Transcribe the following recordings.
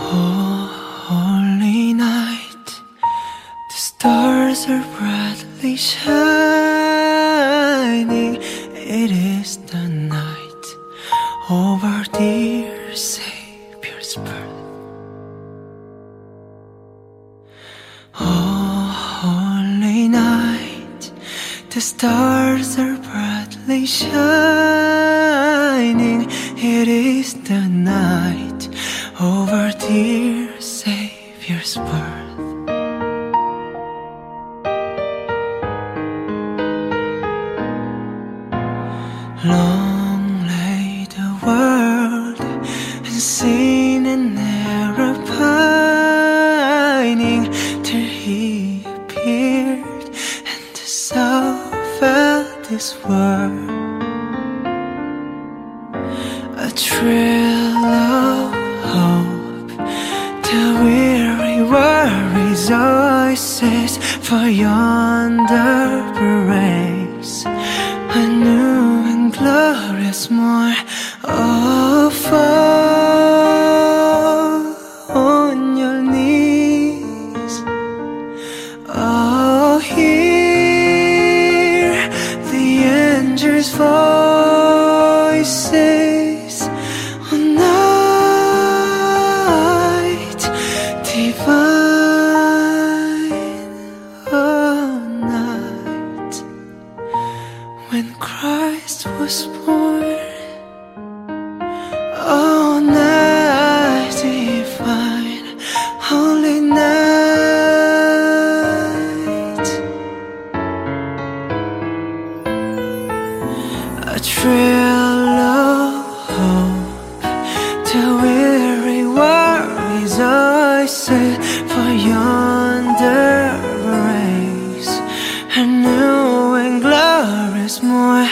Oh, holy night, the stars are brightly shining. It is the night of our dear Savior's birth. Oh, holy night, the stars are brightly shining. It is the night dear Savior's birth. Long lay the world sin and error pining till he appeared and the soul felt this world. A thrill rejoices for yonder praise. A new and glorious more oh was born. Oh, night divine, holy night. A trail of hope, the weary world rejoices for yonder race, a new and glorious more.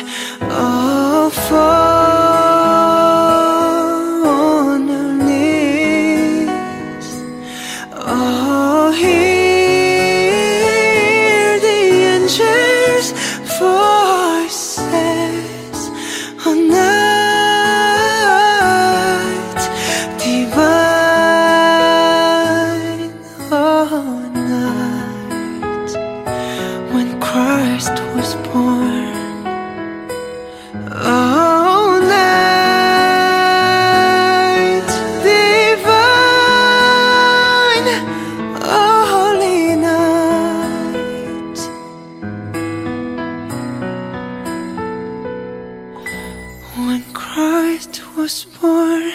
Christ was born. Oh, night divine, oh, holy night. When Christ was born.